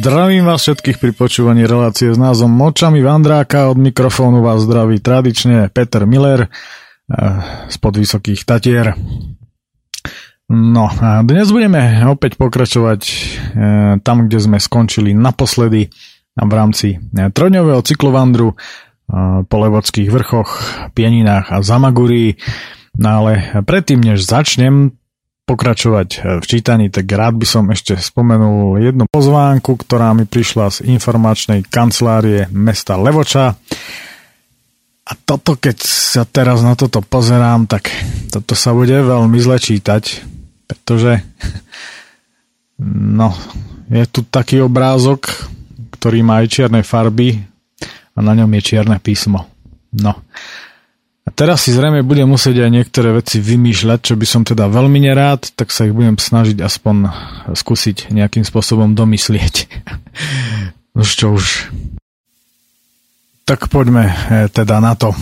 Zdravím vás všetkých pri počúvaní relácie s názvom Močami Vandráka. Od mikrofónu vás zdraví tradične Peter Miller eh, spod Vysokých Tatier. No a dnes budeme opäť pokračovať eh, tam, kde sme skončili naposledy v rámci eh, trojdňového cyklovandru po Levodských vrchoch, Pieninách a Zamagurí. No ale predtým, než začnem, pokračovať eh, v čítaní, tak rád by som ešte spomenul jednu pozvánku, ktorá mi prišla z informačnej kancelárie mesta Levoča. A toto, keď sa teraz na toto pozerám, tak toto sa bude veľmi zle čítať, pretože no, je tu taký obrázok, ktorý má aj čierne farby a na ňom je čierne písmo. No, teraz si zrejme budem musieť aj niektoré veci vymýšľať, čo by som teda veľmi nerád, tak sa ich budem snažiť aspoň skúsiť nejakým spôsobom domyslieť. No čo už. Tak poďme e, teda na to.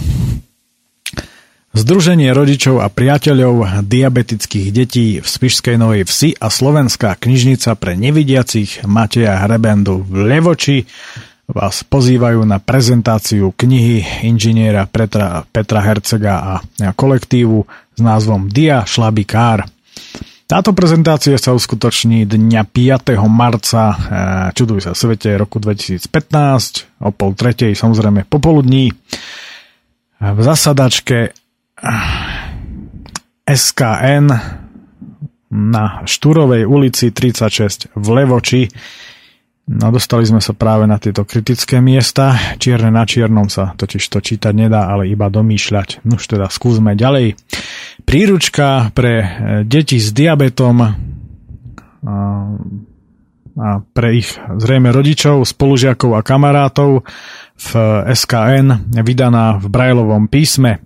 Združenie rodičov a priateľov diabetických detí v Spišskej Novej Vsi a Slovenská knižnica pre nevidiacich Mateja Hrebendu v Levoči vás pozývajú na prezentáciu knihy inžiniera Petra, Petra Hercega a kolektívu s názvom Dia Šlabikár. Táto prezentácia sa uskutoční dňa 5. marca, e, čuduj sa svete, roku 2015, o pol tretej, samozrejme popoludní, v zasadačke SKN na Štúrovej ulici 36 v Levoči No dostali sme sa práve na tieto kritické miesta. Čierne na čiernom sa totiž to čítať nedá, ale iba domýšľať. No už teda skúsme ďalej. Príručka pre e, deti s diabetom a, pre ich zrejme rodičov, spolužiakov a kamarátov v SKN vydaná v Brajlovom písme.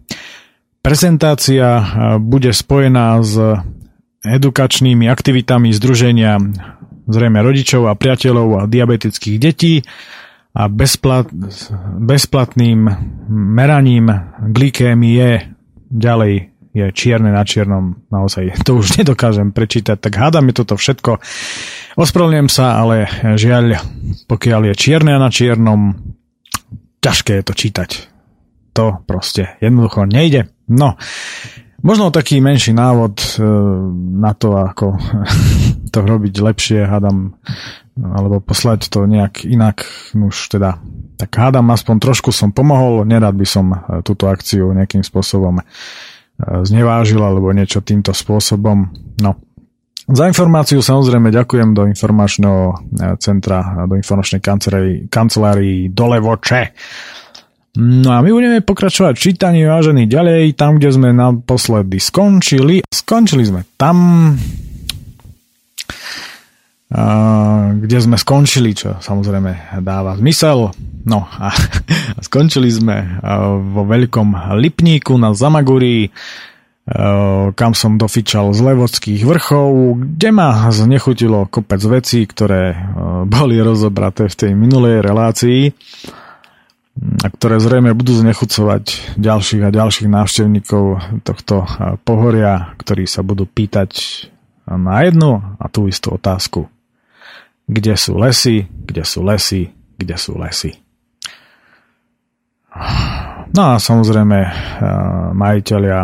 Prezentácia e, bude spojená s edukačnými aktivitami Združenia zrejme rodičov a priateľov a diabetických detí a bezplat, bezplatným meraním glikémie ďalej je čierne na čiernom, naozaj to už nedokážem prečítať, tak hádam je toto všetko. Ospravedlňujem sa, ale žiaľ, pokiaľ je čierne na čiernom, ťažké je to čítať. To proste jednoducho nejde. No, Možno taký menší návod e, na to, ako to robiť lepšie, hádam, alebo poslať to nejak inak, už teda, tak hádam, aspoň trošku som pomohol, nerad by som e, túto akciu nejakým spôsobom e, znevážil, alebo niečo týmto spôsobom. No, za informáciu samozrejme ďakujem do informačného centra, do informačnej kancelárii, kancelárii Dole Voče No a my budeme pokračovať v čítaní vážený ďalej, tam, kde sme naposledy skončili. Skončili sme tam, kde sme skončili, čo samozrejme dáva zmysel. No a skončili sme vo veľkom Lipníku na Zamagurí, kam som dofičal z Levodských vrchov, kde ma znechutilo kopec vecí, ktoré boli rozobraté v tej minulej relácii a ktoré zrejme budú znechucovať ďalších a ďalších návštevníkov tohto pohoria, ktorí sa budú pýtať na jednu a tú istú otázku. Kde sú lesy, kde sú lesy, kde sú lesy. No a samozrejme majiteľia,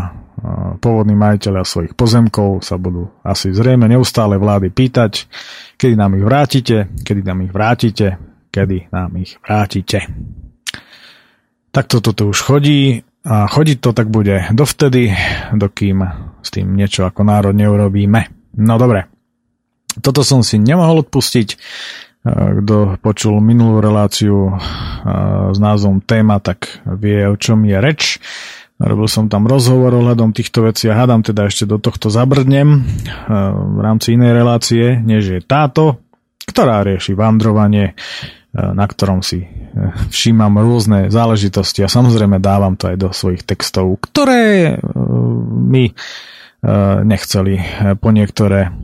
pôvodní majiteľia svojich pozemkov sa budú asi zrejme neustále vlády pýtať, kedy nám ich vrátite, kedy nám ich vrátite, kedy nám ich vrátite. Takto toto už chodí a chodiť to tak bude dovtedy, dokým s tým niečo ako národ neurobíme. No dobre, toto som si nemohol odpustiť. Kto počul minulú reláciu s názvom Téma, tak vie, o čom je reč. Robil som tam rozhovor ohľadom týchto vecí a hádam teda ešte do tohto zabrdnem v rámci inej relácie, než je táto, ktorá rieši vandrovanie na ktorom si e, všímam rôzne záležitosti a samozrejme dávam to aj do svojich textov, ktoré e, mi e, nechceli po niektoré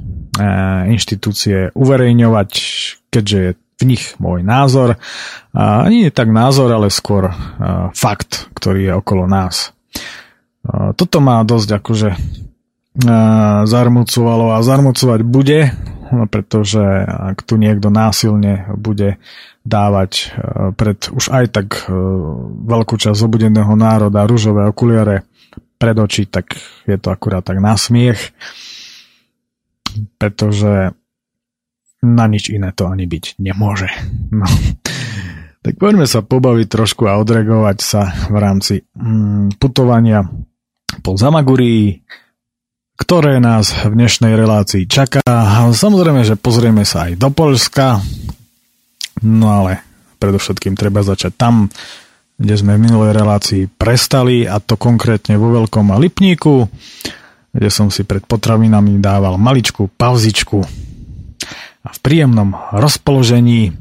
inštitúcie uverejňovať, keďže je v nich môj názor. A nie je tak názor, ale skôr fakt, ktorý je okolo nás. Toto má dosť akože zarmucovalo a zarmucovať bude, no pretože ak tu niekto násilne bude dávať e, pred už aj tak e, veľkú časť obudeného národa rúžové okuliare pred oči, tak je to akurát tak na smiech, pretože na nič iné to ani byť nemôže. No. Tak poďme sa pobaviť trošku a odreagovať sa v rámci mm, putovania po Zamagurii, ktoré nás v dnešnej relácii čaká. Samozrejme, že pozrieme sa aj do Polska, no ale predovšetkým treba začať tam, kde sme v minulej relácii prestali, a to konkrétne vo Veľkom Lipníku, kde som si pred potravinami dával maličku pauzičku a v príjemnom rozpoložení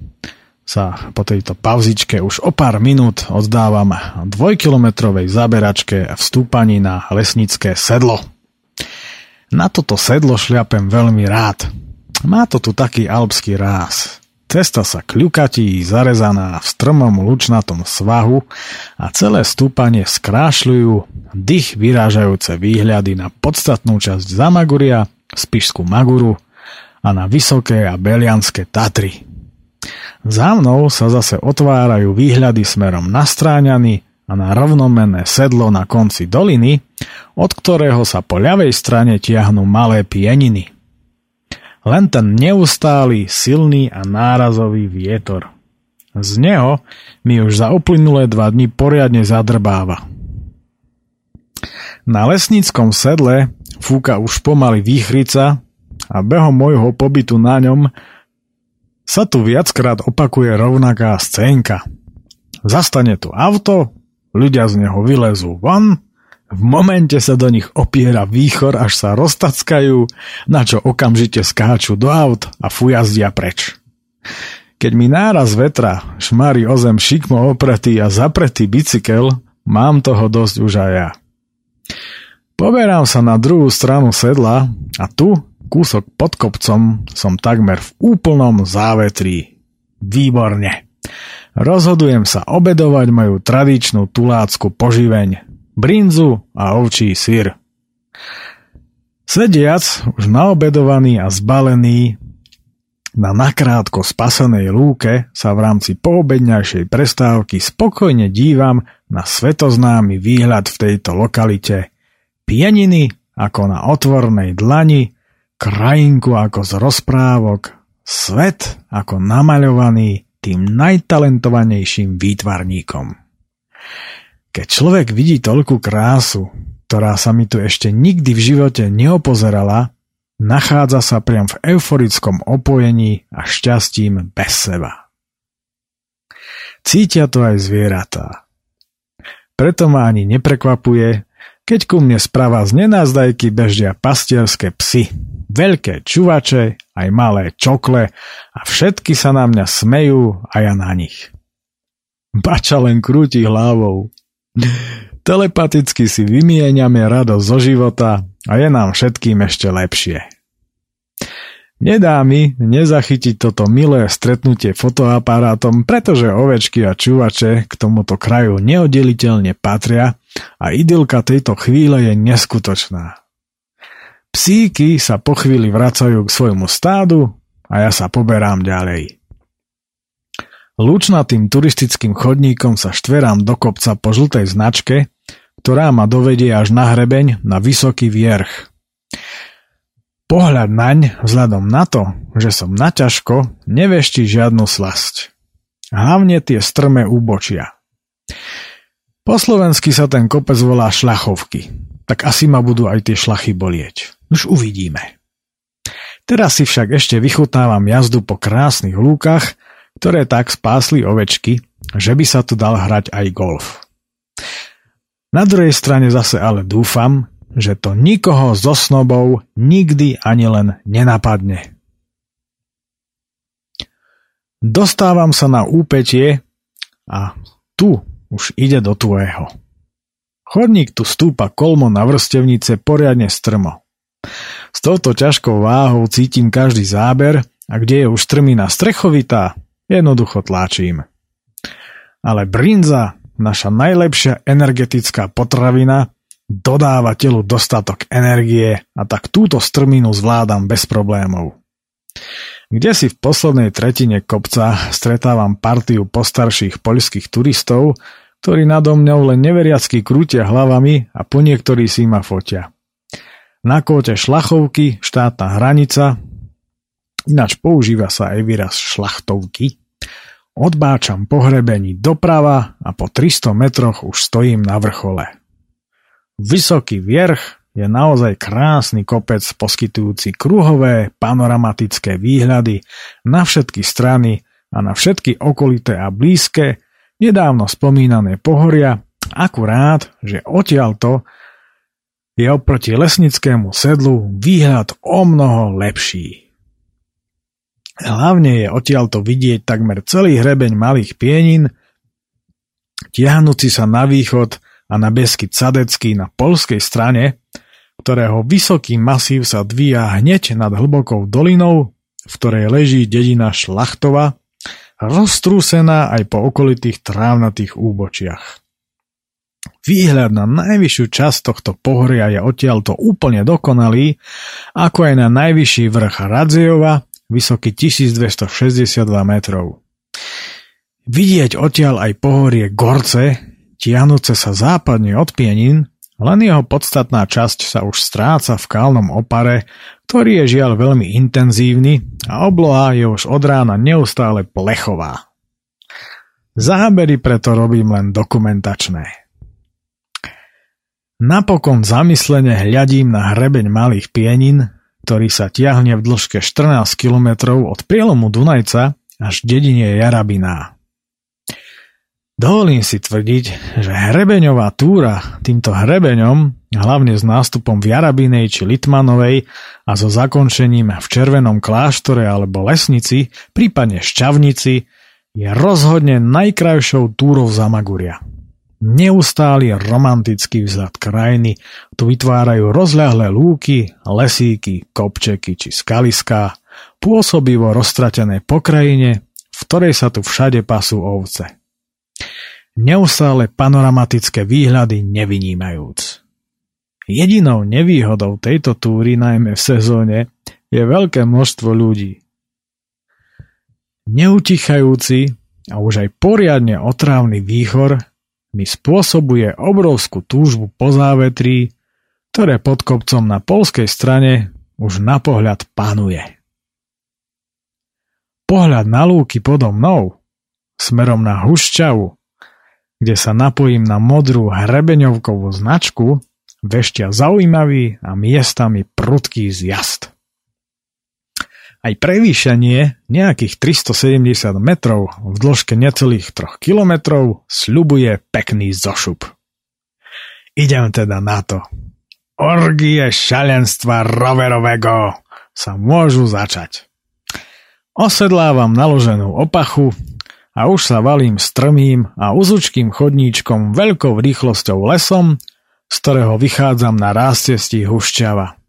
sa po tejto pauzičke už o pár minút oddávam dvojkilometrovej zaberačke v stúpaní na lesnické sedlo. Na toto sedlo šľapem veľmi rád. Má to tu taký alpský ráz. Cesta sa kľukatí, zarezaná v strmom lučnatom svahu a celé stúpanie skrášľujú dých vyrážajúce výhľady na podstatnú časť Zamaguria, Spišskú Maguru a na Vysoké a Belianské Tatry. Za mnou sa zase otvárajú výhľady smerom na Stráňany a na rovnomenné sedlo na konci doliny, od ktorého sa po ľavej strane tiahnu malé pieniny. Len ten neustály, silný a nárazový vietor. Z neho mi už za uplynulé dva dni poriadne zadrbáva. Na lesníckom sedle fúka už pomaly výchrica a behom môjho pobytu na ňom sa tu viackrát opakuje rovnaká scénka. Zastane tu auto, ľudia z neho vylezú von, v momente sa do nich opiera výchor, až sa roztackajú, na čo okamžite skáču do aut a fujazdia preč. Keď mi náraz vetra šmári o zem šikmo opretý a zapretý bicykel, mám toho dosť už aj ja. Poberám sa na druhú stranu sedla a tu kúsok pod kopcom som takmer v úplnom závetrí. Výborne. Rozhodujem sa obedovať moju tradičnú tulácku poživeň. Brinzu a ovčí syr. Sediac, už naobedovaný a zbalený, na nakrátko spasenej lúke sa v rámci poobedňajšej prestávky spokojne dívam na svetoznámy výhľad v tejto lokalite. Pieniny ako na otvornej dlani krajinku ako z rozprávok, svet ako namaľovaný tým najtalentovanejším výtvarníkom. Keď človek vidí toľkú krásu, ktorá sa mi tu ešte nikdy v živote neopozerala, nachádza sa priam v euforickom opojení a šťastím bez seba. Cítia to aj zvieratá. Preto ma ani neprekvapuje, keď ku mne sprava z nenázdajky bežia pastierské psy, veľké čuvače, aj malé čokle a všetky sa na mňa smejú a ja na nich. Bača len krúti hlavou. Telepaticky si vymieňame radosť zo života a je nám všetkým ešte lepšie. Nedá mi nezachytiť toto milé stretnutie fotoaparátom, pretože ovečky a čuvače k tomuto kraju neoddeliteľne patria a idylka tejto chvíle je neskutočná. Psíky sa po chvíli vracajú k svojmu stádu a ja sa poberám ďalej. Lúčnatým turistickým chodníkom sa štverám do kopca po žltej značke, ktorá ma dovedie až na hrebeň na vysoký vierch. Pohľad naň, vzhľadom na to, že som naťažko, nevešti žiadnu slasť. Hlavne tie strmé úbočia. Po slovensky sa ten kopec volá šľachovky, tak asi ma budú aj tie šlachy bolieť. Už uvidíme. Teraz si však ešte vychutnávam jazdu po krásnych lúkach, ktoré tak spásli ovečky, že by sa tu dal hrať aj golf. Na druhej strane zase ale dúfam, že to nikoho zo snobov nikdy ani len nenapadne. Dostávam sa na úpetie a tu už ide do tvojho. Chodník tu stúpa kolmo na vrstevnice poriadne strmo. S touto ťažkou váhou cítim každý záber a kde je už trmina strechovitá, jednoducho tlačím. Ale brinza, naša najlepšia energetická potravina, dodáva telu dostatok energie a tak túto strminu zvládam bez problémov. Kde si v poslednej tretine kopca stretávam partiu postarších poľských turistov, ktorí nado mňou len neveriacky krútia hlavami a po niektorí si ma fotia. Na kóte šlachovky, štátna hranica, ináč používa sa aj výraz šlachtovky, odbáčam pohrebení doprava a po 300 metroch už stojím na vrchole. Vysoký vierch je naozaj krásny kopec poskytujúci kruhové panoramatické výhľady na všetky strany a na všetky okolité a blízke, nedávno spomínané pohoria, akurát, že odtiaľto je oproti lesnickému sedlu výhľad o mnoho lepší. Hlavne je odtiaľto vidieť takmer celý hrebeň malých pienin, tiahnúci sa na východ a na Beskyt Sadecký na polskej strane, ktorého vysoký masív sa dvíja hneď nad hlbokou dolinou, v ktorej leží dedina Šlachtova, roztrúsená aj po okolitých trávnatých úbočiach. Výhľad na najvyššiu časť tohto pohoria je odtiaľto úplne dokonalý, ako aj na najvyšší vrch Radzejova, vysoký 1262 metrov. Vidieť odtiaľ aj pohorie Gorce, tiahnuce sa západne od Pienin, len jeho podstatná časť sa už stráca v kalnom opare, ktorý je žiaľ veľmi intenzívny a obloha je už od rána neustále plechová. Zábery preto robím len dokumentačné. Napokon zamyslene hľadím na hrebeň malých pienin, ktorý sa tiahne v dĺžke 14 km od prielomu Dunajca až dedine Jarabiná. Dovolím si tvrdiť, že hrebeňová túra týmto hrebeňom, hlavne s nástupom v Jarabinej či Litmanovej a so zakončením v Červenom kláštore alebo Lesnici, prípadne Šťavnici, je rozhodne najkrajšou túrou Zamaguria. Neustály romantický vzad krajiny tu vytvárajú rozľahlé lúky, lesíky, kopčeky či skaliská, pôsobivo roztratené po krajine, v ktorej sa tu všade pasú ovce neustále panoramatické výhľady nevynímajúc. Jedinou nevýhodou tejto túry, najmä v sezóne, je veľké množstvo ľudí. Neutichajúci a už aj poriadne otrávny výchor mi spôsobuje obrovskú túžbu po závetrí, ktoré pod kopcom na polskej strane už na pohľad panuje. Pohľad na lúky podo mnou, smerom na Hušťavu, kde sa napojím na modrú hrebeňovkovú značku, veštia zaujímavý a miestami prudký zjazd. Aj prevýšenie nejakých 370 metrov v dĺžke necelých 3 kilometrov sľubuje pekný zošup. Idem teda na to. Orgie šalenstva roverového sa môžu začať. Osedlávam naloženú opachu a už sa valím strmým a uzučkým chodníčkom veľkou rýchlosťou lesom, z ktorého vychádzam na rástestí Hušťava.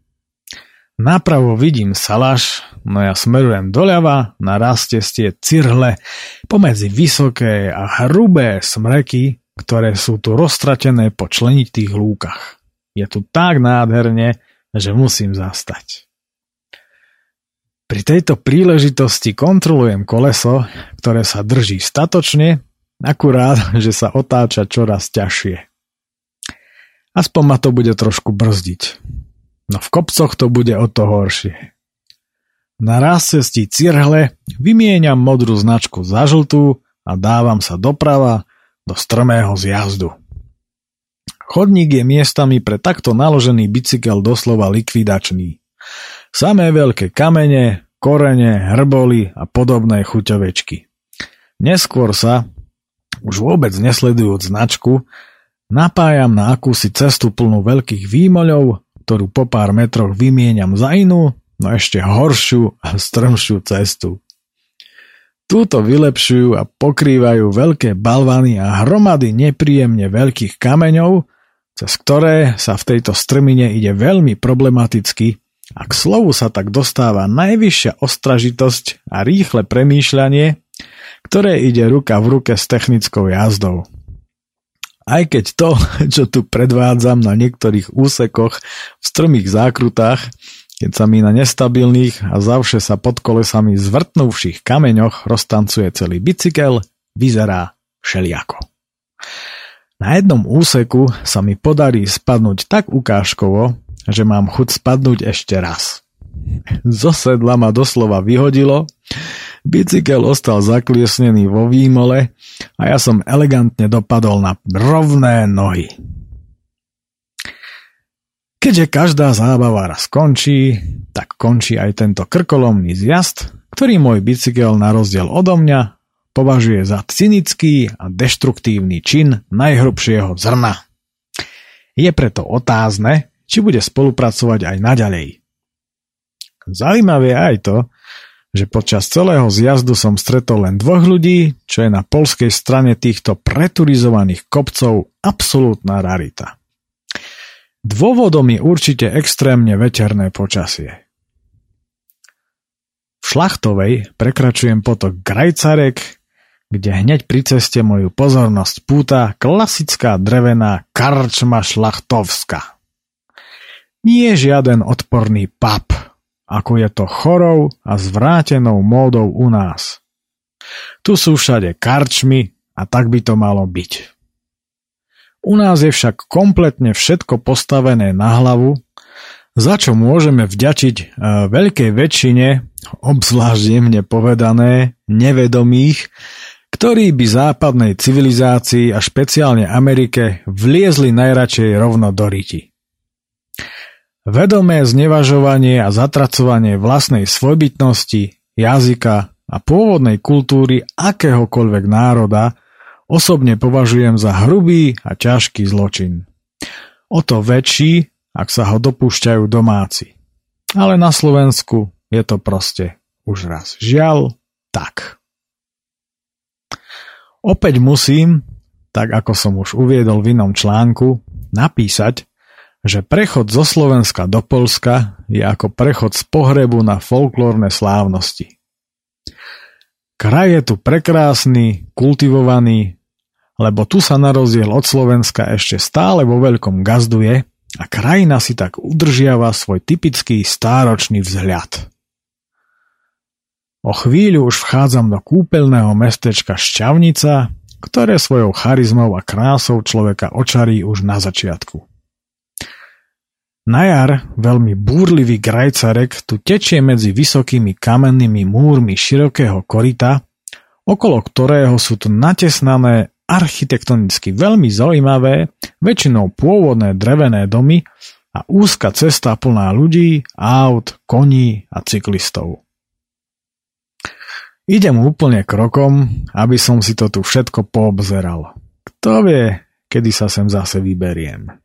Napravo vidím Salaš, no ja smerujem doľava na rástestie Cirhle pomedzi vysoké a hrubé smreky, ktoré sú tu roztratené po členitých lúkach. Je tu tak nádherne, že musím zastať. Pri tejto príležitosti kontrolujem koleso, ktoré sa drží statočne, akurát, že sa otáča čoraz ťažšie. Aspoň ma to bude trošku brzdiť. No v kopcoch to bude o to horšie. Na raz cestí Cirhle vymieňam modrú značku za žltú a dávam sa doprava do strmého zjazdu. Chodník je miestami pre takto naložený bicykel doslova likvidačný. Samé veľké kamene, korene, hrboly a podobné chuťovečky. Neskôr sa, už vôbec nesledujúc značku, napájam na akúsi cestu plnú veľkých výmoľov, ktorú po pár metroch vymieňam za inú, no ešte horšiu a strmšiu cestu. Túto vylepšujú a pokrývajú veľké balvany a hromady nepríjemne veľkých kameňov, cez ktoré sa v tejto strmine ide veľmi problematicky a k slovu sa tak dostáva najvyššia ostražitosť a rýchle premýšľanie, ktoré ide ruka v ruke s technickou jazdou. Aj keď to, čo tu predvádzam na niektorých úsekoch v strmých zákrutách, keď sa mi na nestabilných a zavše sa pod kolesami zvrtnúvších kameňoch roztancuje celý bicykel, vyzerá všeliako. Na jednom úseku sa mi podarí spadnúť tak ukážkovo, že mám chuť spadnúť ešte raz. Zo sedla ma doslova vyhodilo, bicykel ostal zakliesnený vo výmole a ja som elegantne dopadol na rovné nohy. Keďže každá zábava raz končí, tak končí aj tento krkolomný zjazd, ktorý môj bicykel na rozdiel odo mňa považuje za cynický a deštruktívny čin najhrubšieho zrna. Je preto otázne, či bude spolupracovať aj naďalej. Zaujímavé je aj to, že počas celého zjazdu som stretol len dvoch ľudí, čo je na polskej strane týchto preturizovaných kopcov absolútna rarita. Dôvodom je určite extrémne veterné počasie. V Šlachtovej prekračujem potok Grajcarek, kde hneď pri ceste moju pozornosť púta klasická drevená karčma šlachtovska. Nie žiaden odporný pap, ako je to chorou a zvrátenou módou u nás. Tu sú všade karčmy a tak by to malo byť. U nás je však kompletne všetko postavené na hlavu, za čo môžeme vďačiť e, veľkej väčšine, obzvlášť jemne povedané, nevedomých, ktorí by západnej civilizácii a špeciálne Amerike vliezli najradšej rovno do riti. Vedomé znevažovanie a zatracovanie vlastnej svojbytnosti, jazyka a pôvodnej kultúry akéhokoľvek národa osobne považujem za hrubý a ťažký zločin. O to väčší, ak sa ho dopúšťajú domáci. Ale na Slovensku je to proste už raz. Žiaľ, tak. Opäť musím, tak ako som už uviedol v inom článku, napísať, že prechod zo Slovenska do Polska je ako prechod z pohrebu na folklórne slávnosti. Kraj je tu prekrásny, kultivovaný, lebo tu sa na rozdiel od Slovenska ešte stále vo veľkom gazduje a krajina si tak udržiava svoj typický stáročný vzhľad. O chvíľu už vchádzam do kúpeľného mestečka Šťavnica, ktoré svojou charizmou a krásou človeka očarí už na začiatku. Na jar veľmi búrlivý grajcarek tu tečie medzi vysokými kamennými múrmi širokého korita, okolo ktorého sú tu natesnané architektonicky veľmi zaujímavé, väčšinou pôvodné drevené domy a úzka cesta plná ľudí, aut, koní a cyklistov. Idem úplne krokom, aby som si to tu všetko poobzeral. Kto vie, kedy sa sem zase vyberiem.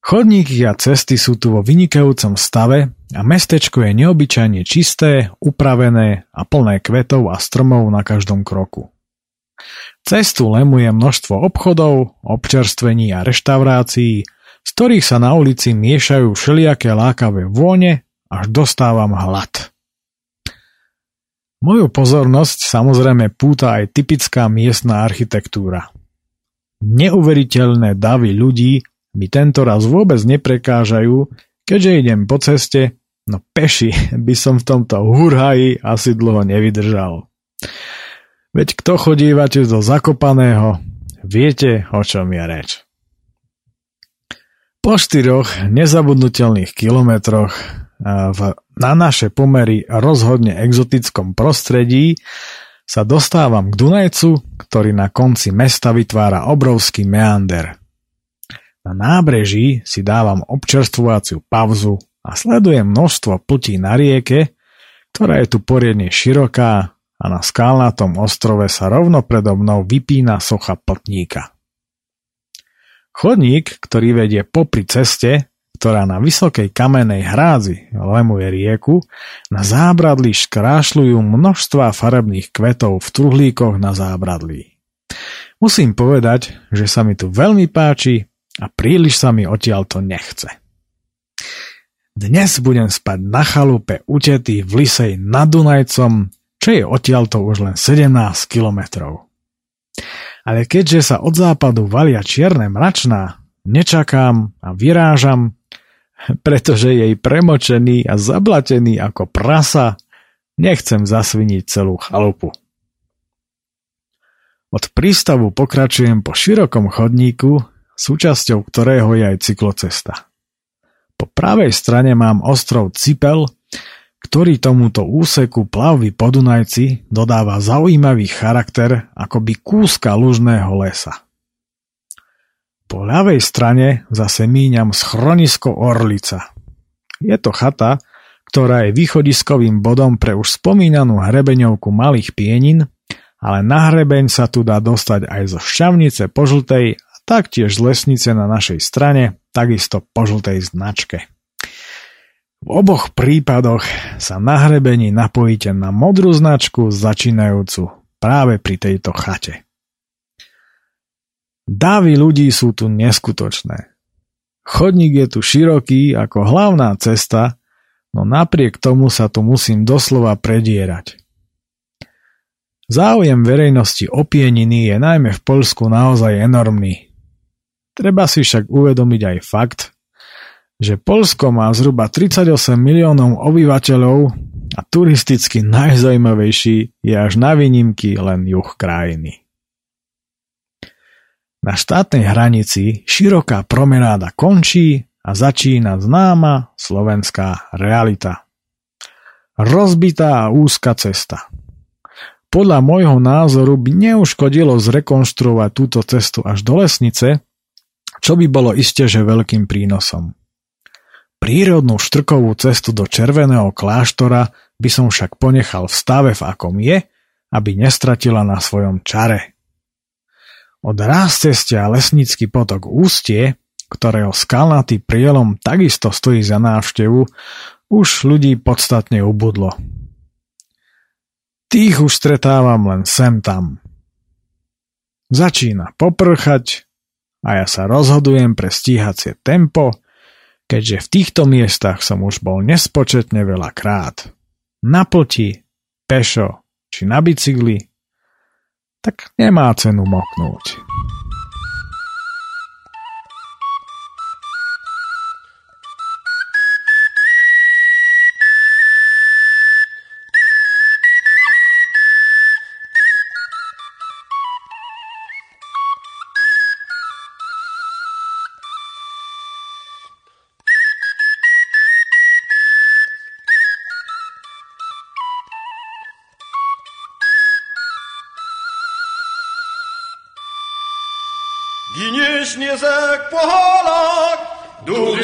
Chodníky a cesty sú tu vo vynikajúcom stave a mestečko je neobyčajne čisté, upravené a plné kvetov a strmov na každom kroku. Cestu lemuje množstvo obchodov, občerstvení a reštaurácií, z ktorých sa na ulici miešajú všelijaké lákavé vône, až dostávam hlad. Moju pozornosť samozrejme púta aj typická miestna architektúra. Neuveriteľné davy ľudí mi tento raz vôbec neprekážajú, keďže idem po ceste, no peši by som v tomto hurhaji asi dlho nevydržal. Veď kto chodívate do Zakopaného, viete, o čom je reč. Po štyroch nezabudnutelných kilometroch v, na naše pomery rozhodne exotickom prostredí sa dostávam k Dunajcu, ktorý na konci mesta vytvára obrovský meander. Na nábreží si dávam občerstvovaciu pauzu a sledujem množstvo pltí na rieke, ktorá je tu poriadne široká a na skalnatom ostrove sa rovno predo mnou vypína socha pltníka. Chodník, ktorý vedie popri ceste, ktorá na vysokej kamenej hrádzi lemuje rieku, na zábradlí škrášľujú množstva farebných kvetov v truhlíkoch na zábradlí. Musím povedať, že sa mi tu veľmi páči a príliš sa mi odtiaľ to nechce. Dnes budem spať na chalupe utetý v Lisej nad Dunajcom, čo je odtiaľto už len 17 kilometrov. Ale keďže sa od západu valia čierne mračná, nečakám a vyrážam, pretože jej premočený a zablatený ako prasa nechcem zasviniť celú chalupu. Od prístavu pokračujem po širokom chodníku, súčasťou ktorého je aj cyklocesta. Po pravej strane mám ostrov Cipel, ktorý tomuto úseku plavby po Dunajci dodáva zaujímavý charakter akoby kúska lužného lesa. Po ľavej strane zase míňam schronisko Orlica. Je to chata, ktorá je východiskovým bodom pre už spomínanú hrebeňovku malých pienin, ale na hrebeň sa tu dá dostať aj zo šťavnice požltej taktiež lesnice na našej strane, takisto požltej značke. V oboch prípadoch sa na hrebení napojíte na modrú značku začínajúcu práve pri tejto chate. Davy ľudí sú tu neskutočné. Chodník je tu široký ako hlavná cesta, no napriek tomu sa tu musím doslova predierať. Záujem verejnosti o pieniny je najmä v Polsku naozaj enormný. Treba si však uvedomiť aj fakt, že Polsko má zhruba 38 miliónov obyvateľov a turisticky najzajímavejší je až na výnimky len juh krajiny. Na štátnej hranici široká promenáda končí a začína známa slovenská realita. Rozbitá a úzka cesta. Podľa môjho názoru by neuškodilo zrekonštruovať túto cestu až do lesnice, čo by bolo iste veľkým prínosom. Prírodnú štrkovú cestu do Červeného kláštora by som však ponechal v stave, v akom je, aby nestratila na svojom čare. Od cestia lesnícky potok Ústie, ktorého skalnatý prielom takisto stojí za návštevu, už ľudí podstatne ubudlo. Tých už stretávam len sem tam. Začína poprchať a ja sa rozhodujem pre stíhacie tempo, keďže v týchto miestach som už bol nespočetne veľa krát. Na ploti, pešo či na bicykli tak nemá cenu moknúť. Wiśnie zekłola, duch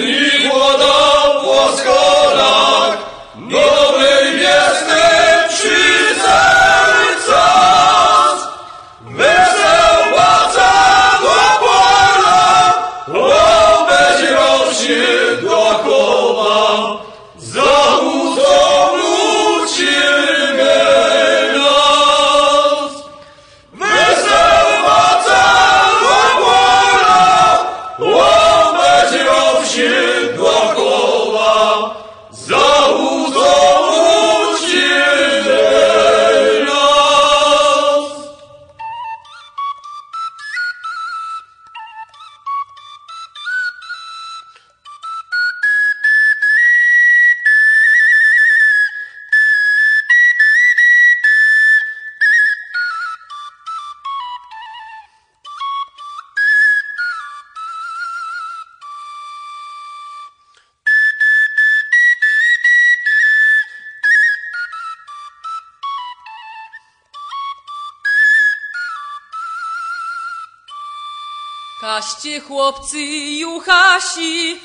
chłopcy juchasi,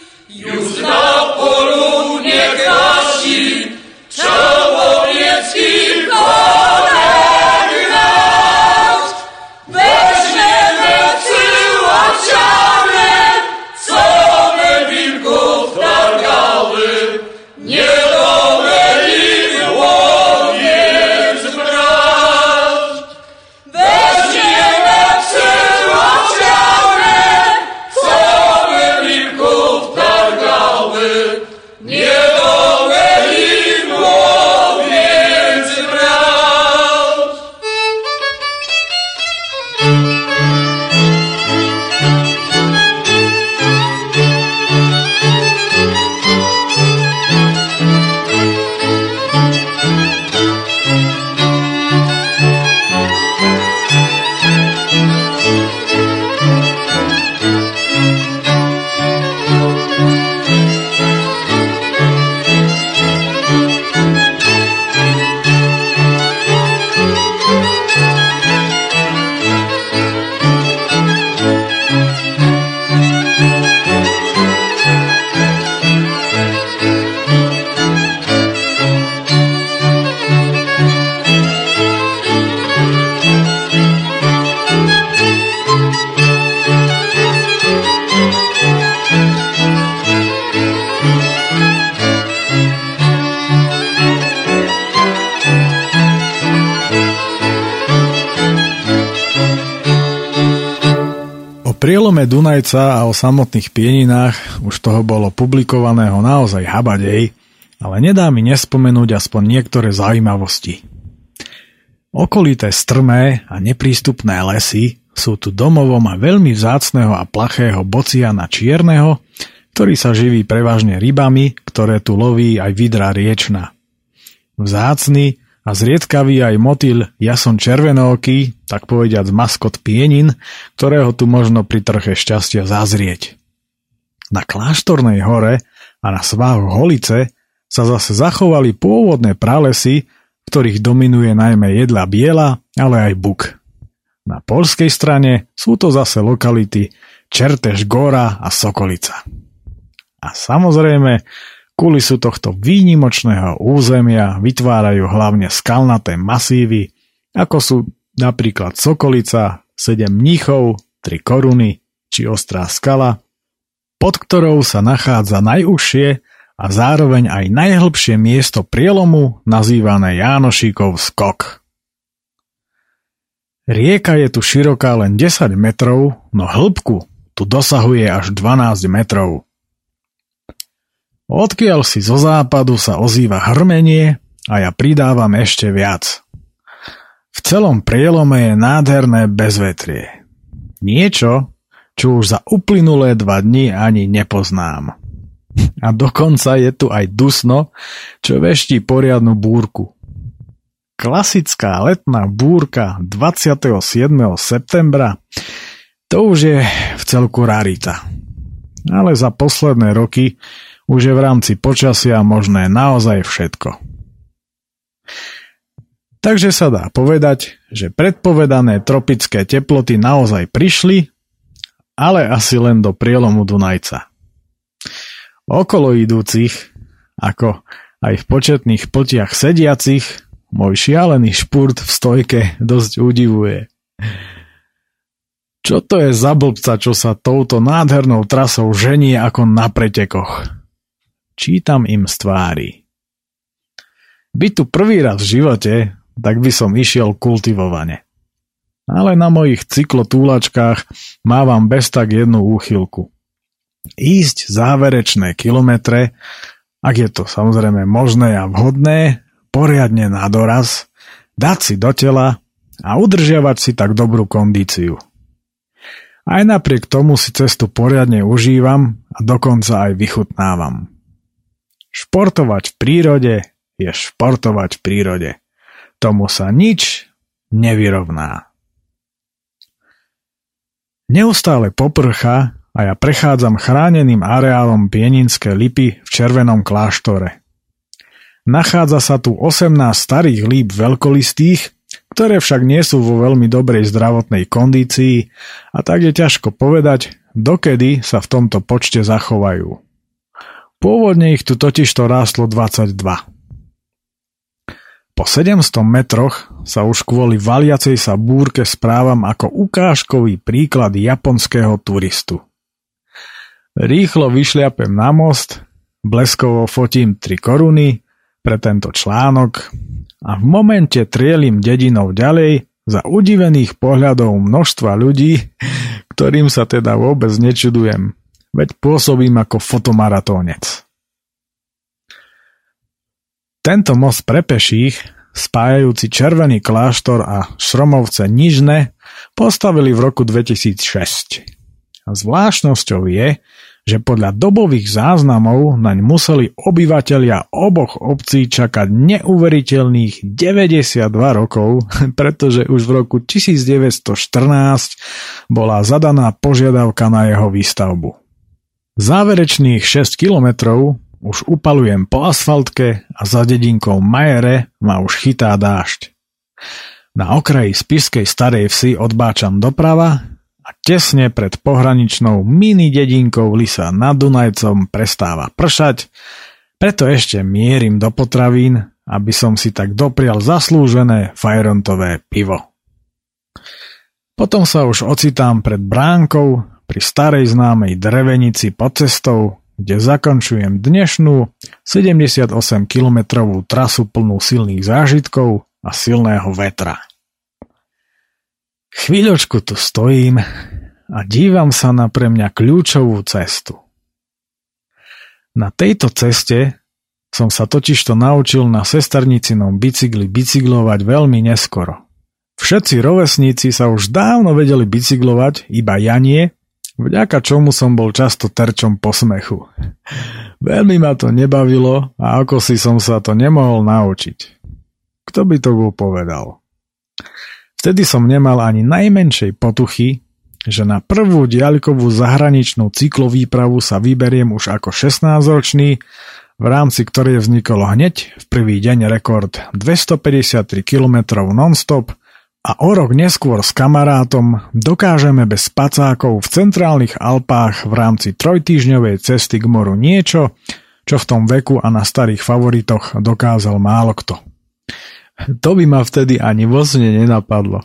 Dunajca a o samotných pieninách už toho bolo publikovaného naozaj habadej, ale nedá mi nespomenúť aspoň niektoré zaujímavosti. Okolité strmé a neprístupné lesy sú tu domovom a veľmi vzácného a plachého bociana čierneho, ktorý sa živí prevažne rybami, ktoré tu loví aj vidra riečna. Vzácny a zriedkavý aj motýl jason červenooký, tak povediať maskot pienin, ktorého tu možno pri trche šťastia zazrieť. Na kláštornej hore a na svahu Holice sa zase zachovali pôvodné pralesy, v ktorých dominuje najmä jedla biela, ale aj buk. Na polskej strane sú to zase lokality Čertež Gora a Sokolica. A samozrejme, Kulisu tohto výnimočného územia vytvárajú hlavne skalnaté masívy, ako sú napríklad Sokolica, 7 mníchov, 3 koruny či Ostrá skala, pod ktorou sa nachádza najúžšie a zároveň aj najhlbšie miesto prielomu nazývané Jánošíkov skok. Rieka je tu široká len 10 metrov, no hĺbku tu dosahuje až 12 metrov. Odkiaľ si zo západu sa ozýva hrmenie a ja pridávam ešte viac. V celom prielome je nádherné bezvetrie. Niečo, čo už za uplynulé dva dni ani nepoznám. A dokonca je tu aj dusno, čo veští poriadnu búrku. Klasická letná búrka 27. septembra to už je v celku rarita. Ale za posledné roky už je v rámci počasia možné naozaj všetko. Takže sa dá povedať, že predpovedané tropické teploty naozaj prišli, ale asi len do prielomu Dunajca. Okolo idúcich, ako aj v početných pltiach sediacich, môj šialený špurt v stojke dosť udivuje. Čo to je za blbca, čo sa touto nádhernou trasou ženie ako na pretekoch? Čítam im z tvári. Byť tu prvý raz v živote, tak by som išiel kultivovane. Ale na mojich cyklotúlačkách mávam bez tak jednu úchylku. Ísť záverečné kilometre, ak je to samozrejme možné a vhodné, poriadne na doraz, dať si do tela a udržiavať si tak dobrú kondíciu. Aj napriek tomu si cestu poriadne užívam a dokonca aj vychutnávam. Športovať v prírode je športovať v prírode. Tomu sa nič nevyrovná. Neustále poprcha a ja prechádzam chráneným areálom Pieninské lipy v Červenom kláštore. Nachádza sa tu 18 starých líp veľkolistých, ktoré však nie sú vo veľmi dobrej zdravotnej kondícii a tak je ťažko povedať, dokedy sa v tomto počte zachovajú. Pôvodne ich tu totiž to rástlo 22. Po 700 metroch sa už kvôli valiacej sa búrke správam ako ukážkový príklad japonského turistu. Rýchlo vyšliapem na most, bleskovo fotím 3 koruny pre tento článok a v momente trielim dedinou ďalej za udivených pohľadov množstva ľudí, ktorým sa teda vôbec nečudujem veď pôsobím ako fotomaratónec. Tento most pre peších, spájajúci Červený kláštor a Šromovce Nižne, postavili v roku 2006. A zvláštnosťou je, že podľa dobových záznamov naň museli obyvatelia oboch obcí čakať neuveriteľných 92 rokov, pretože už v roku 1914 bola zadaná požiadavka na jeho výstavbu. Záverečných 6 kilometrov už upalujem po asfaltke a za dedinkou Majere ma už chytá dážď. Na okraji spiskej starej vsi odbáčam doprava a tesne pred pohraničnou mini dedinkou Lisa nad Dunajcom prestáva pršať, preto ešte mierim do potravín, aby som si tak doprial zaslúžené fajrontové pivo. Potom sa už ocitám pred bránkou pri starej známej drevenici pod cestou, kde zakončujem dnešnú 78-kilometrovú trasu plnú silných zážitkov a silného vetra. Chvíľočku tu stojím a dívam sa na pre mňa kľúčovú cestu. Na tejto ceste som sa totižto naučil na sesternicinom bicykli bicyklovať veľmi neskoro. Všetci rovesníci sa už dávno vedeli bicyklovať, iba ja nie, vďaka čomu som bol často terčom posmechu. Veľmi ma to nebavilo a ako si som sa to nemohol naučiť. Kto by to bol povedal? Vtedy som nemal ani najmenšej potuchy, že na prvú diaľkovú zahraničnú cyklovýpravu sa vyberiem už ako 16-ročný, v rámci ktorej vznikol hneď v prvý deň rekord 253 km non-stop a o rok neskôr s kamarátom dokážeme bez spacákov v centrálnych Alpách v rámci trojtýždňovej cesty k moru niečo, čo v tom veku a na starých favoritoch dokázal málo kto. To by ma vtedy ani vo nenapadlo.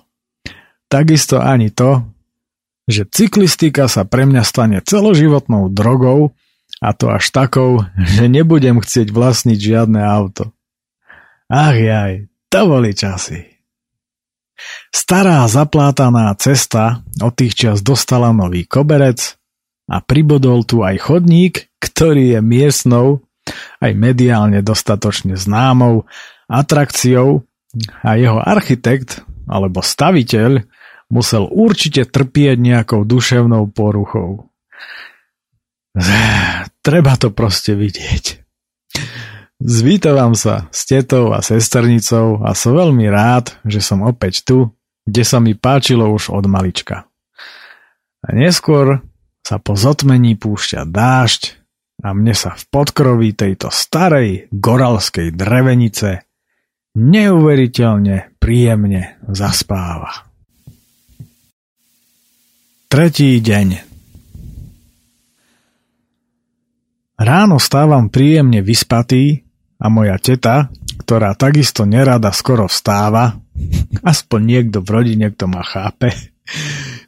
Takisto ani to, že cyklistika sa pre mňa stane celoživotnou drogou a to až takou, že nebudem chcieť vlastniť žiadne auto. Ach jaj, to boli časy. Stará zaplátaná cesta od tých čas dostala nový koberec a pribodol tu aj chodník, ktorý je miestnou, aj mediálne dostatočne známou atrakciou a jeho architekt alebo staviteľ musel určite trpieť nejakou duševnou poruchou. Treba to proste vidieť. Zvítavam sa s tetou a sesternicou a som veľmi rád, že som opäť tu, kde sa mi páčilo už od malička. A neskôr sa po zotmení púšťa dážď a mne sa v podkroví tejto starej goralskej drevenice neuveriteľne príjemne zaspáva. Tretí deň Ráno stávam príjemne vyspatý a moja teta, ktorá takisto nerada skoro vstáva, aspoň niekto v rodine, kto ma chápe,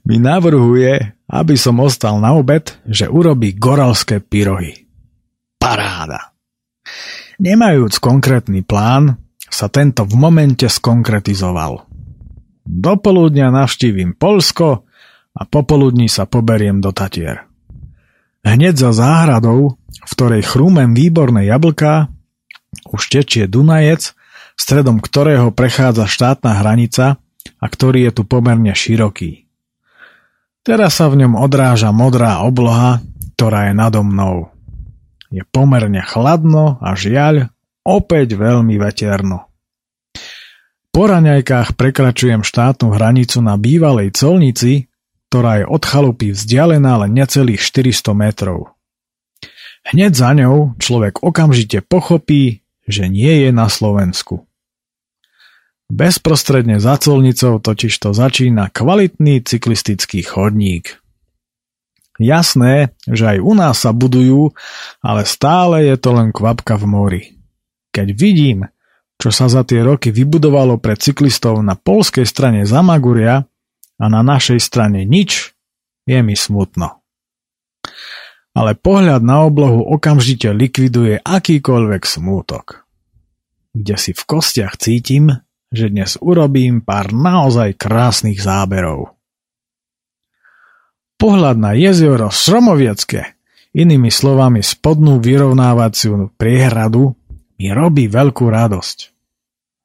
mi navrhuje, aby som ostal na obed, že urobí goralské pyrohy. Paráda. Nemajúc konkrétny plán, sa tento v momente skonkretizoval. Dopoludnia navštívim Polsko a popoludní sa poberiem do Tatier. Hneď za záhradou, v ktorej chrúmem výborné jablká, už tečie Dunajec, stredom ktorého prechádza štátna hranica a ktorý je tu pomerne široký. Teraz sa v ňom odráža modrá obloha, ktorá je nado mnou. Je pomerne chladno a žiaľ, opäť veľmi veterno. Po raňajkách prekračujem štátnu hranicu na bývalej colnici, ktorá je od chalupy vzdialená len necelých 400 metrov. Hneď za ňou človek okamžite pochopí, že nie je na Slovensku. Bezprostredne za colnicou totiž to začína kvalitný cyklistický chodník. Jasné, že aj u nás sa budujú, ale stále je to len kvapka v mori. Keď vidím, čo sa za tie roky vybudovalo pre cyklistov na polskej strane Zamaguria, a na našej strane nič, je mi smutno. Ale pohľad na oblohu okamžite likviduje akýkoľvek smútok. Kde si v kostiach cítim, že dnes urobím pár naozaj krásnych záberov. Pohľad na jezero Sromoviecké, inými slovami spodnú vyrovnávaciu priehradu, mi robí veľkú radosť.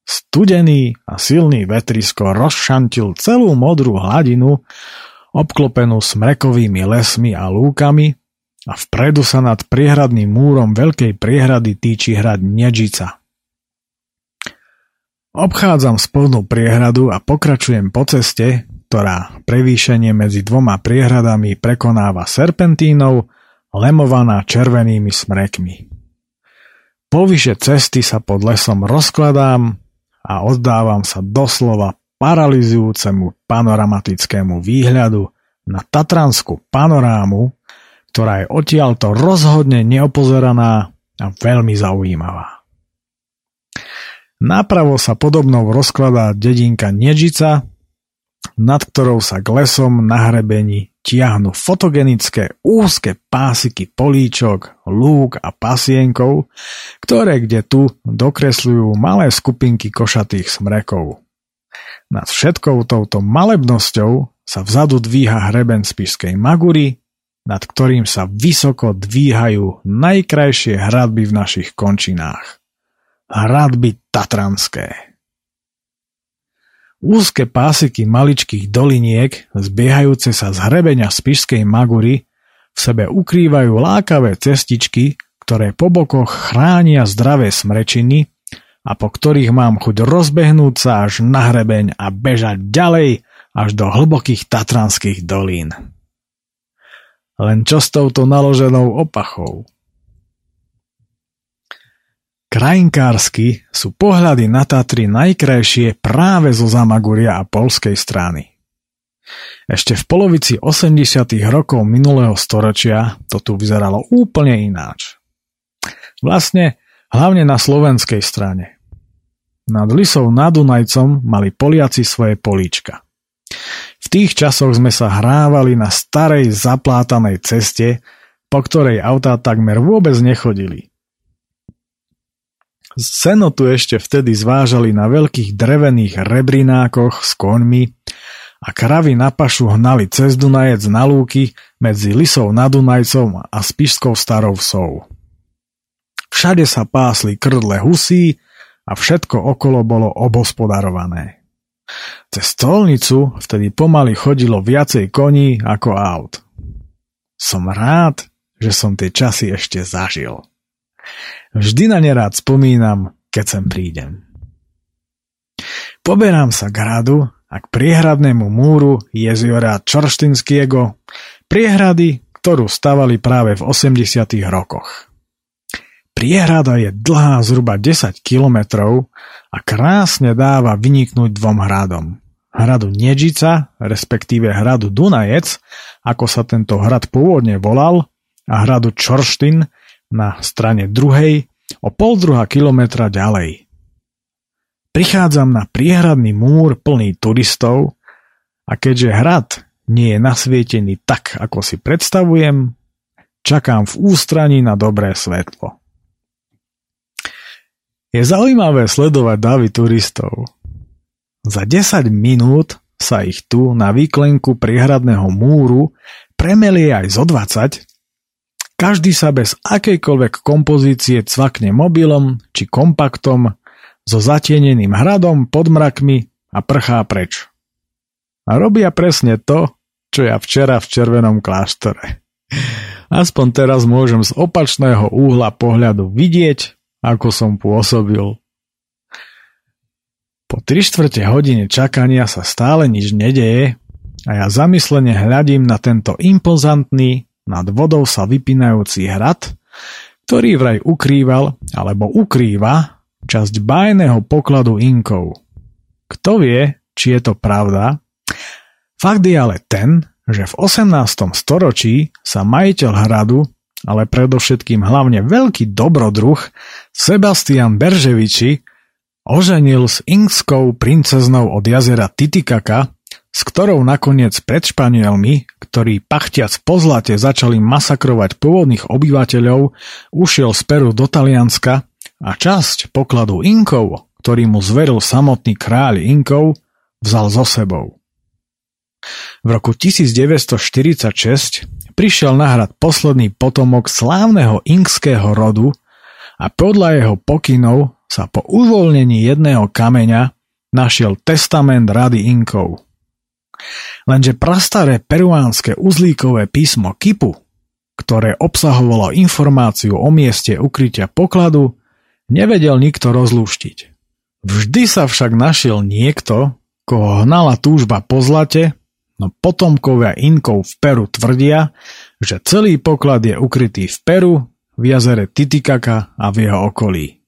Studený a silný vetrisko rozšantil celú modrú hladinu, obklopenú smrekovými lesmi a lúkami a vpredu sa nad priehradným múrom veľkej priehrady týči hrad Nedžica. Obchádzam spodnú priehradu a pokračujem po ceste, ktorá prevýšenie medzi dvoma priehradami prekonáva serpentínou, lemovaná červenými smrekmi. Povyše cesty sa pod lesom rozkladám a oddávam sa doslova paralizujúcemu panoramatickému výhľadu na Tatranskú panorámu, ktorá je odtiaľto rozhodne neopozeraná a veľmi zaujímavá. Napravo sa podobnou rozkladá dedinka Nedžica, nad ktorou sa k lesom na hrebení tiahnu fotogenické úzke pásiky políčok, lúk a pasienkov, ktoré kde tu dokresľujú malé skupinky košatých smrekov. Nad všetkou touto malebnosťou sa vzadu dvíha hreben Spišskej Magury, nad ktorým sa vysoko dvíhajú najkrajšie hradby v našich končinách. Hradby Tatranské. Úzke pásiky maličkých doliniek, zbiehajúce sa z hrebenia Spišskej Magury, v sebe ukrývajú lákavé cestičky, ktoré po bokoch chránia zdravé smrečiny a po ktorých mám chuť rozbehnúť sa až na hrebeň a bežať ďalej až do hlbokých tatranských dolín. Len čo s touto naloženou opachou? Krajinkársky sú pohľady na Tatry najkrajšie práve zo Zamaguria a polskej strany. Ešte v polovici 80. rokov minulého storočia to tu vyzeralo úplne ináč. Vlastne hlavne na slovenskej strane. Nad Lisou nad Dunajcom mali Poliaci svoje políčka. V tých časoch sme sa hrávali na starej zaplátanej ceste, po ktorej autá takmer vôbec nechodili. Seno tu ešte vtedy zvážali na veľkých drevených rebrinákoch s koňmi a kravy na pašu hnali cez Dunajec na lúky medzi Lisou nad Dunajcom a Spišskou starou vsou. Všade sa pásli krdle husí a všetko okolo bolo obospodarované. Cez stolnicu vtedy pomaly chodilo viacej koní ako aut. Som rád, že som tie časy ešte zažil. Vždy na ne rád spomínam, keď sem prídem. Poberám sa k hradu a k priehradnému múru jeziora Čorštinskiego, priehrady, ktorú stavali práve v 80. rokoch. Priehrada je dlhá zhruba 10 kilometrov a krásne dáva vyniknúť dvom hradom. Hradu Nedžica, respektíve hradu Dunajec, ako sa tento hrad pôvodne volal, a hradu Čorštin na strane druhej o pol druhá kilometra ďalej. Prichádzam na priehradný múr plný turistov a keďže hrad nie je nasvietený tak, ako si predstavujem, čakám v ústraní na dobré svetlo. Je zaujímavé sledovať davy turistov. Za 10 minút sa ich tu na výklenku priehradného múru premelie aj zo 20. Každý sa bez akejkoľvek kompozície cvakne mobilom či kompaktom so zatieneným hradom pod mrakmi a prchá preč. A robia presne to, čo ja včera v červenom kláštore. Aspoň teraz môžem z opačného úhla pohľadu vidieť, ako som pôsobil. Po 3 štvrte hodine čakania sa stále nič nedeje a ja zamyslene hľadím na tento impozantný, nad vodou sa vypínajúci hrad, ktorý vraj ukrýval alebo ukrýva časť bájneho pokladu Inkov. Kto vie, či je to pravda? Fakt je ale ten, že v 18. storočí sa majiteľ hradu ale predovšetkým hlavne veľký dobrodruh Sebastian Berževiči oženil s ingskou princeznou od jazera Titikaka, s ktorou nakoniec pred Španielmi, ktorí pachtiac po zlate začali masakrovať pôvodných obyvateľov, ušiel z Peru do Talianska a časť pokladu Inkov, ktorý mu zveril samotný kráľ Inkov, vzal so sebou. V roku 1946 prišiel na hrad posledný potomok slávneho inkského rodu a podľa jeho pokynov sa po uvoľnení jedného kameňa našiel testament rady Inkov. Lenže prastaré peruánske uzlíkové písmo Kipu, ktoré obsahovalo informáciu o mieste ukrytia pokladu, nevedel nikto rozlúštiť. Vždy sa však našiel niekto, koho hnala túžba po zlate no potomkovia Inkov v Peru tvrdia, že celý poklad je ukrytý v Peru, v jazere Titikaka a v jeho okolí.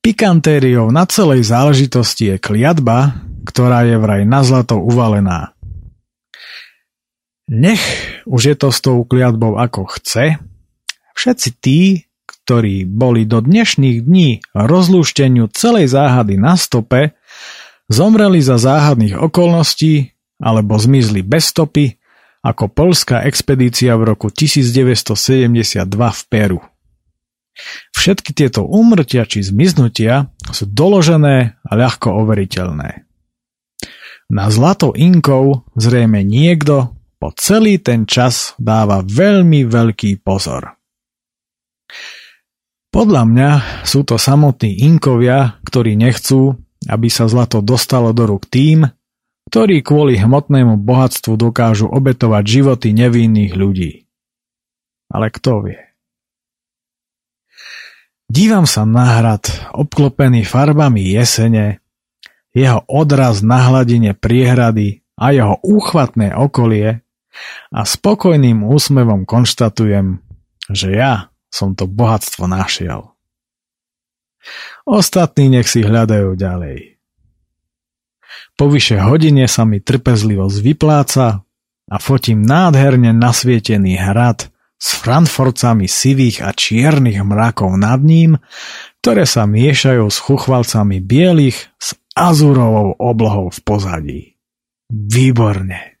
Pikantériou na celej záležitosti je kliatba, ktorá je vraj na zlato uvalená. Nech už je to s tou kliatbou ako chce, všetci tí, ktorí boli do dnešných dní rozlúšteniu celej záhady na stope, Zomreli za záhadných okolností alebo zmizli bez stopy ako polská expedícia v roku 1972 v Peru. Všetky tieto úmrtia či zmiznutia sú doložené a ľahko overiteľné. Na zlato inkov zrejme niekto po celý ten čas dáva veľmi veľký pozor. Podľa mňa sú to samotní inkovia, ktorí nechcú, aby sa zlato dostalo do rúk tým, ktorí kvôli hmotnému bohatstvu dokážu obetovať životy nevinných ľudí. Ale kto vie? Dívam sa na hrad, obklopený farbami jesene, jeho odraz na hladine priehrady a jeho úchvatné okolie a spokojným úsmevom konštatujem, že ja som to bohatstvo našiel. Ostatní nech si hľadajú ďalej. Po vyše hodine sa mi trpezlivosť vypláca a fotím nádherne nasvietený hrad s frankforcami sivých a čiernych mrakov nad ním, ktoré sa miešajú s chuchvalcami bielých s azurovou oblohou v pozadí. Výborne.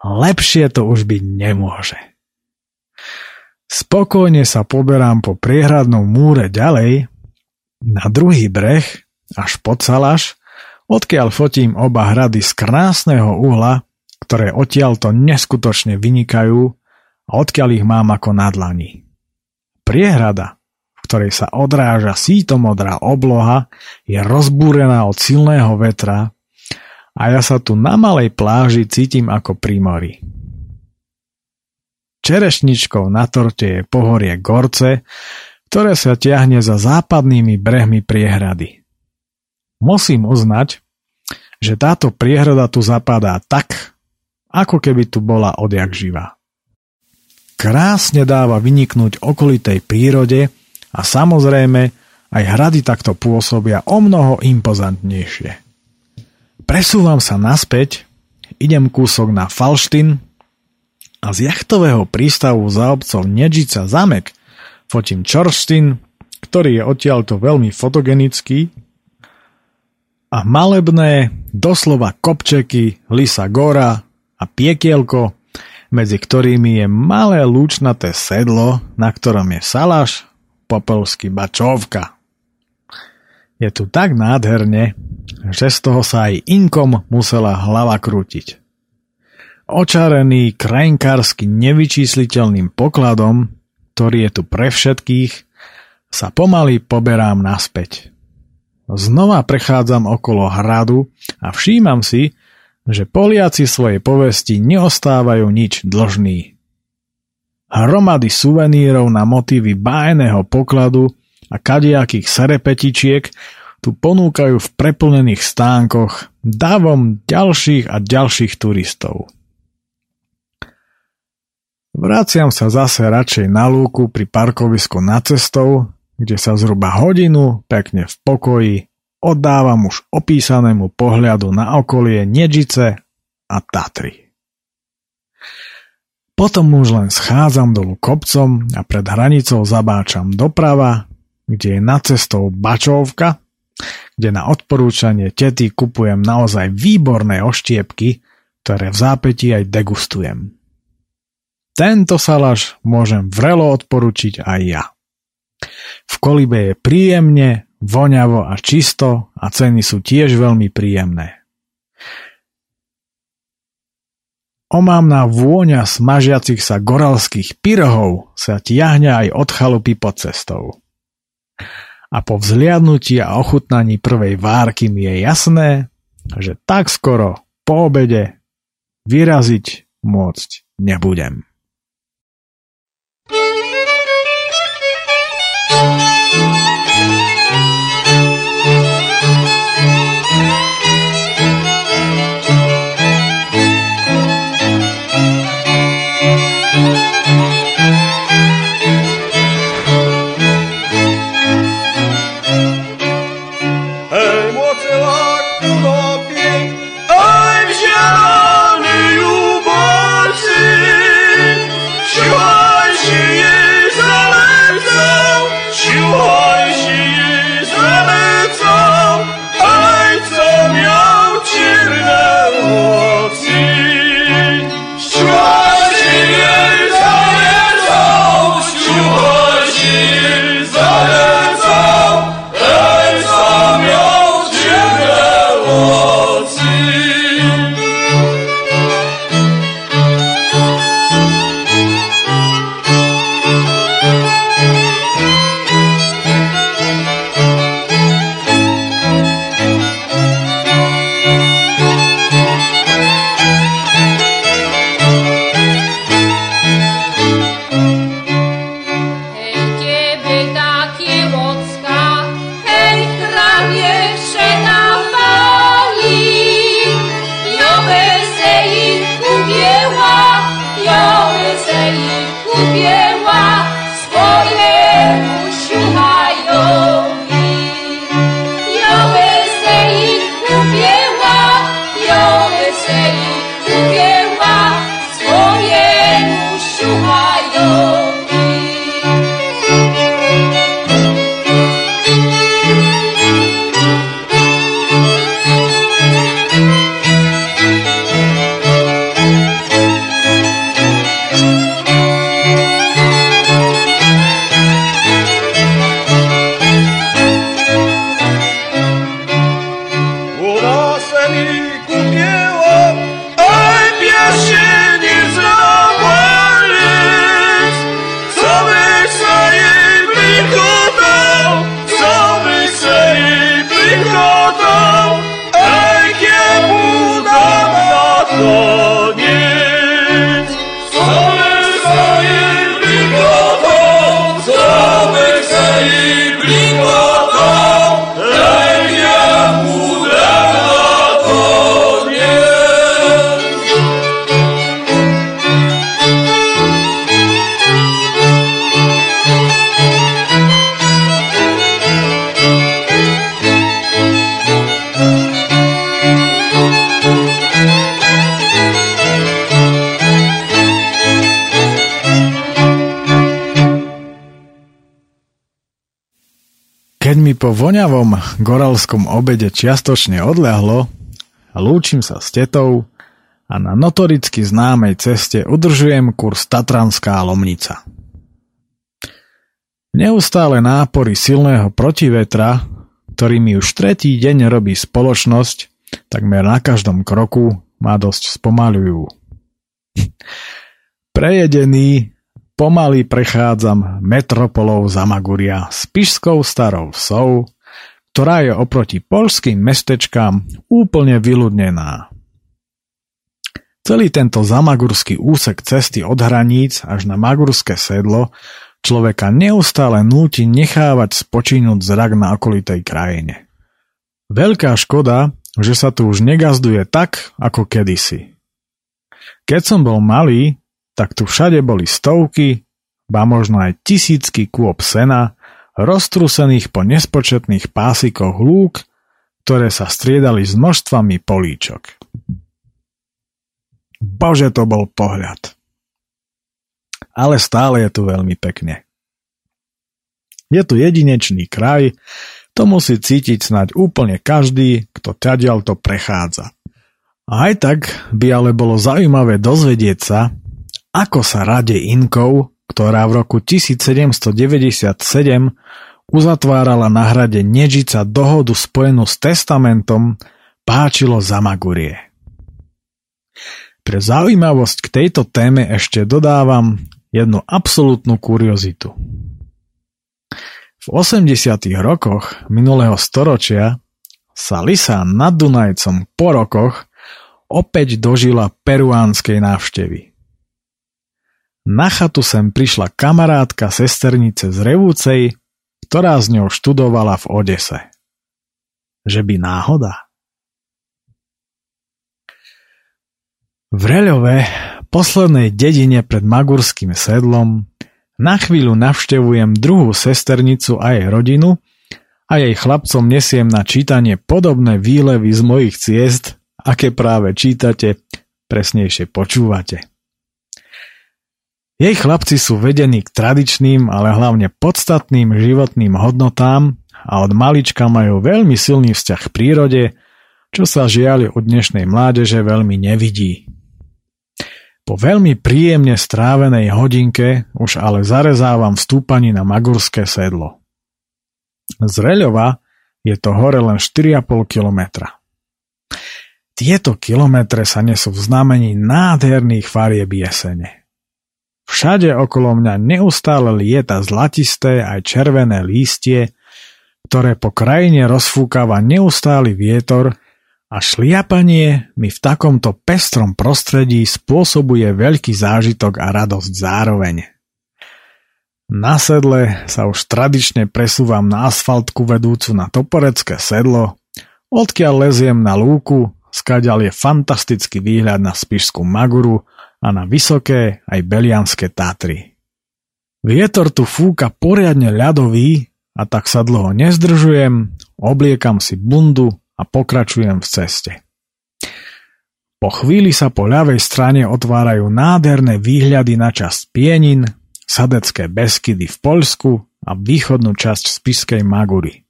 Lepšie to už byť nemôže. Spokojne sa poberám po priehradnom múre ďalej, na druhý breh, až pod Salaš, odkiaľ fotím oba hrady z krásneho uhla, ktoré odtiaľto neskutočne vynikajú a odkiaľ ich mám ako na dlani. Priehrada, v ktorej sa odráža sítomodrá obloha, je rozbúrená od silného vetra a ja sa tu na malej pláži cítim ako pri mori. Čerešničkou na torte je pohorie Gorce, ktoré sa ťahne za západnými brehmi priehrady. Musím uznať, že táto priehrada tu zapadá tak, ako keby tu bola odjak živá krásne dáva vyniknúť okolitej prírode a samozrejme aj hrady takto pôsobia o mnoho impozantnejšie. Presúvam sa naspäť, idem kúsok na Falštin a z jachtového prístavu za obcov Nedžica zamek fotím Čorstin, ktorý je odtiaľto veľmi fotogenický malebné, doslova kopčeky, Lisa Gora a Piekielko medzi ktorými je malé lúčnaté sedlo, na ktorom je salaš, popolsky bačovka. Je tu tak nádherne, že z toho sa aj inkom musela hlava krútiť. Očarený krajinkársky nevyčísliteľným pokladom, ktorý je tu pre všetkých, sa pomaly poberám naspäť. Znova prechádzam okolo hradu a všímam si, že Poliaci svojej povesti neostávajú nič dlžní. Hromady suvenírov na motívy bájneho pokladu a kadiakých serepetičiek tu ponúkajú v preplnených stánkoch davom ďalších a ďalších turistov. Vraciam sa zase radšej na lúku pri parkovisku na cestou, kde sa zhruba hodinu pekne v pokoji oddávam už opísanému pohľadu na okolie Nedžice a Tatry. Potom už len schádzam dolu kopcom a pred hranicou zabáčam doprava, kde je nad cestou Bačovka, kde na odporúčanie tety kupujem naozaj výborné oštiepky, ktoré v zápäti aj degustujem. Tento salaš môžem vrelo odporučiť aj ja. V kolibe je príjemne, voňavo a čisto a ceny sú tiež veľmi príjemné. Omávna vôňa smažiacich sa goralských pyrohov sa tiahne aj od chalupy pod cestou. A po vzliadnutí a ochutnaní prvej várky mi je jasné, že tak skoro po obede vyraziť môcť nebudem. Keď voňavom goralskom obede čiastočne odľahlo, lúčim sa s tetou a na notoricky známej ceste udržujem kurz Tatranská Lomnica. Neustále nápory silného protivetra, ktorý mi už tretí deň robí spoločnosť, takmer na každom kroku ma dosť spomalujú. Prejedený, pomaly prechádzam metropolou Zamaguria s pišskou starou vsou, ktorá je oproti polským mestečkám úplne vyľudnená. Celý tento zamagurský úsek cesty od hraníc až na magurské sedlo človeka neustále núti nechávať spočínuť zrak na okolitej krajine. Veľká škoda, že sa tu už negazduje tak, ako kedysi. Keď som bol malý, tak tu všade boli stovky, ba možno aj tisícky kôp sena, roztrusených po nespočetných pásikoch lúk, ktoré sa striedali s množstvami políčok. Bože, to bol pohľad. Ale stále je tu veľmi pekne. Je tu jedinečný kraj, to musí cítiť snáď úplne každý, kto ťadiaľ to prechádza. A aj tak by ale bolo zaujímavé dozvedieť sa, ako sa rade Inkov, ktorá v roku 1797 uzatvárala na hrade Nežica dohodu spojenú s testamentom, páčilo Zamagurie. Pre zaujímavosť k tejto téme ešte dodávam jednu absolútnu kuriozitu. V 80. rokoch minulého storočia sa Lisa nad Dunajcom po rokoch opäť dožila peruánskej návštevy. Na chatu sem prišla kamarátka sesternice z Revúcej, ktorá s ňou študovala v Odese. Že by náhoda? V Reľove, poslednej dedine pred Magurským sedlom, na chvíľu navštevujem druhú sesternicu a jej rodinu a jej chlapcom nesiem na čítanie podobné výlevy z mojich ciest, aké práve čítate, presnejšie počúvate. Jej chlapci sú vedení k tradičným, ale hlavne podstatným životným hodnotám a od malička majú veľmi silný vzťah k prírode, čo sa žiaľ u dnešnej mládeže veľmi nevidí. Po veľmi príjemne strávenej hodinke už ale zarezávam vstúpaní na Magurské sedlo. Z Reľova je to hore len 4,5 kilometra. Tieto kilometre sa nesú v znamení nádherných farieb jesene. Všade okolo mňa neustále lieta zlatisté aj červené lístie, ktoré po krajine rozfúkava neustály vietor a šliapanie mi v takomto pestrom prostredí spôsobuje veľký zážitok a radosť zároveň. Na sedle sa už tradične presúvam na asfaltku vedúcu na Toporecké sedlo, odkiaľ leziem na lúku, skaďal je fantastický výhľad na Spišskú Maguru a na vysoké aj Belianské Tatry. Vietor tu fúka poriadne ľadový a tak sa dlho nezdržujem, obliekam si bundu a pokračujem v ceste. Po chvíli sa po ľavej strane otvárajú nádherné výhľady na časť Pienin, Sadecké Beskydy v Poľsku a východnú časť Spiskej Magury.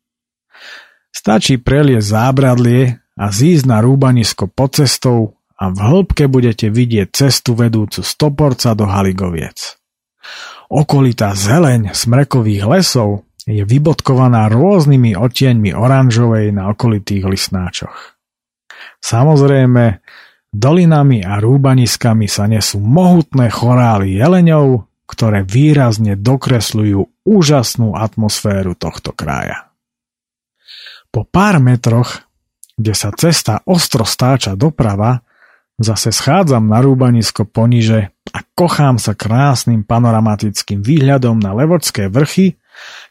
Stačí preliesť zábradlie a zísť na rúbanisko pod cestou a v hĺbke budete vidieť cestu vedúcu z Toporca do Haligoviec. Okolitá zeleň smrekových lesov je vybodkovaná rôznymi odtieňmi oranžovej na okolitých lisnáčoch. Samozrejme, dolinami a rúbaniskami sa nesú mohutné chorály jeleňov, ktoré výrazne dokresľujú úžasnú atmosféru tohto kraja. Po pár metroch, kde sa cesta ostro stáča doprava, zase schádzam na rúbanisko poniže a kochám sa krásnym panoramatickým výhľadom na Levodské vrchy,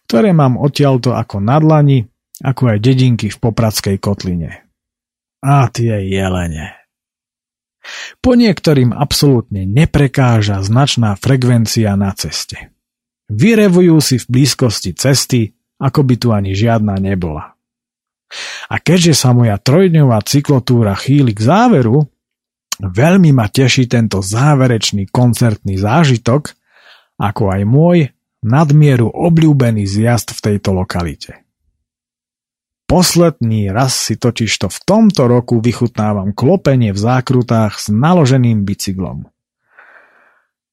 ktoré mám odtiaľto ako na dlani, ako aj dedinky v Popradskej kotline. A tie jelene. Po niektorým absolútne neprekáža značná frekvencia na ceste. Vyrevujú si v blízkosti cesty, ako by tu ani žiadna nebola. A keďže sa moja trojdňová cyklotúra chýli k záveru, veľmi ma teší tento záverečný koncertný zážitok, ako aj môj nadmieru obľúbený zjazd v tejto lokalite. Posledný raz si totiž to v tomto roku vychutnávam klopenie v zákrutách s naloženým bicyklom.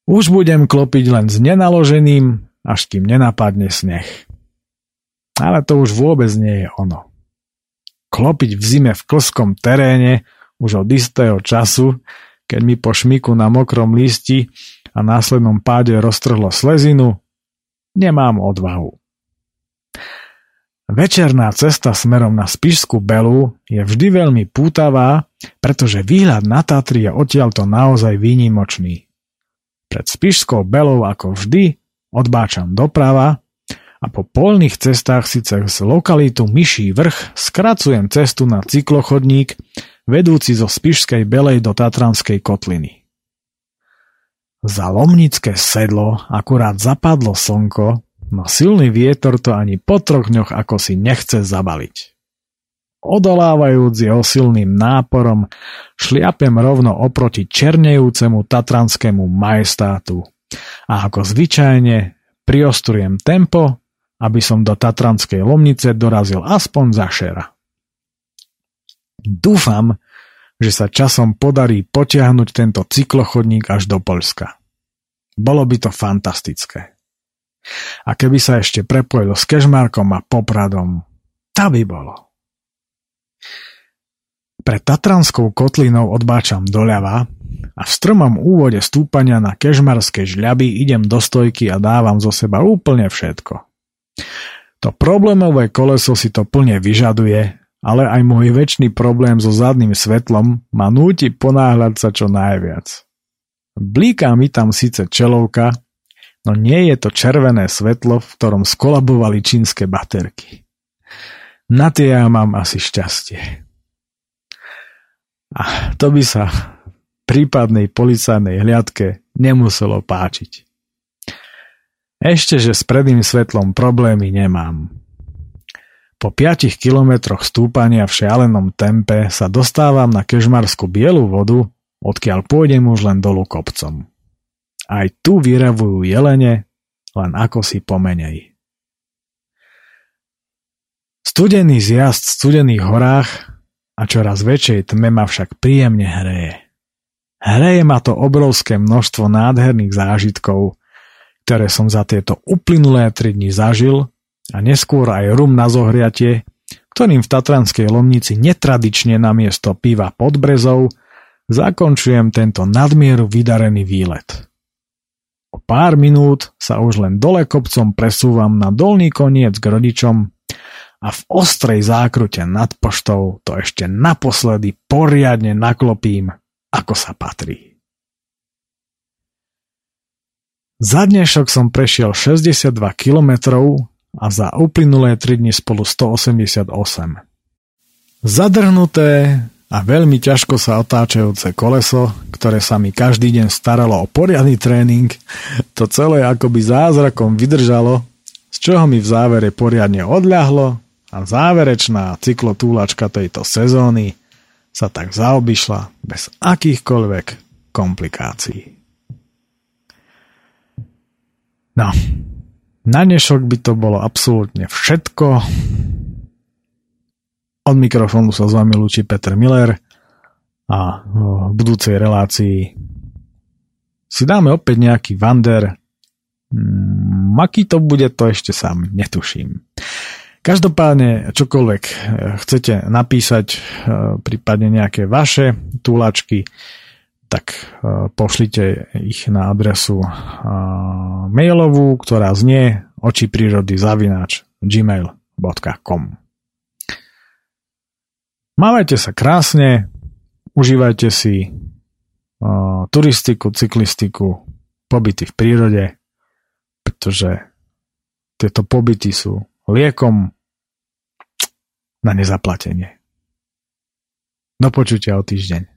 Už budem klopiť len s nenaloženým, až kým nenapadne sneh. Ale to už vôbec nie je ono. Klopiť v zime v klskom teréne už od istého času, keď mi po šmiku na mokrom listi a následnom páde roztrhlo slezinu, nemám odvahu. Večerná cesta smerom na Spišskú Belu je vždy veľmi pútavá, pretože výhľad na Tatry je odtiaľto naozaj výnimočný. Pred Spišskou Belou ako vždy odbáčam doprava a po polných cestách si cez lokalitu Myší vrch skracujem cestu na cyklochodník vedúci zo Spišskej Belej do Tatranskej kotliny. Za Lomnické sedlo akurát zapadlo slnko no silný vietor to ani po troch dňoch ako si nechce zabaliť. Odolávajúc jeho silným náporom, šliapem rovno oproti černejúcemu tatranskému majestátu a ako zvyčajne priostrujem tempo, aby som do Tatranskej lomnice dorazil aspoň za šera. Dúfam, že sa časom podarí potiahnuť tento cyklochodník až do Polska. Bolo by to fantastické. A keby sa ešte prepojilo s Kešmarkom a Popradom, tá by bolo. Pre Tatranskou kotlinou odbáčam doľava a v strmom úvode stúpania na kežmarské žľaby idem do stojky a dávam zo seba úplne všetko. To problémové koleso si to plne vyžaduje, ale aj môj väčší problém so zadným svetlom ma núti ponáhľať sa čo najviac. Blíká mi tam síce čelovka, No nie je to červené svetlo, v ktorom skolabovali čínske baterky. Na tie ja mám asi šťastie. A to by sa prípadnej policajnej hliadke nemuselo páčiť. Ešte, že s predným svetlom problémy nemám. Po 5 kilometroch stúpania v šialenom tempe sa dostávam na kežmarskú bielu vodu, odkiaľ pôjdem už len dolu kopcom. Aj tu vyravujú jelene, len ako si pomenej. Studený zjazd v studených horách a čoraz väčšej tme ma však príjemne hreje. Hreje ma to obrovské množstvo nádherných zážitkov, ktoré som za tieto uplynulé tri dni zažil a neskôr aj rum na zohriatie, ktorým v Tatranskej Lomnici netradične namiesto piva pod brezou zakončujem tento nadmieru vydarený výlet. O pár minút sa už len dole kopcom presúvam na dolný koniec k rodičom a v ostrej zákrute nad poštou to ešte naposledy poriadne naklopím, ako sa patrí. Za dnešok som prešiel 62 km a za uplynulé 3 dni spolu 188. Zadrhnuté, a veľmi ťažko sa otáčajúce koleso, ktoré sa mi každý deň staralo o poriadny tréning, to celé akoby zázrakom vydržalo, z čoho mi v závere poriadne odľahlo a záverečná cyklotúlačka tejto sezóny sa tak zaobišla bez akýchkoľvek komplikácií. No, na dnešok by to bolo absolútne všetko. Od mikrofónu sa s vami lúči Peter Miller a v budúcej relácii si dáme opäť nejaký Vander. Mm, aký to bude, to ešte sám netuším. Každopádne, čokoľvek e, chcete napísať, e, prípadne nejaké vaše túlačky, tak e, pošlite ich na adresu mailovú, ktorá znie oči prírody zavináč gmail.com. Mávajte sa krásne, užívajte si uh, turistiku, cyklistiku, pobyty v prírode, pretože tieto pobyty sú liekom na nezaplatenie. Do počutia o týždeň.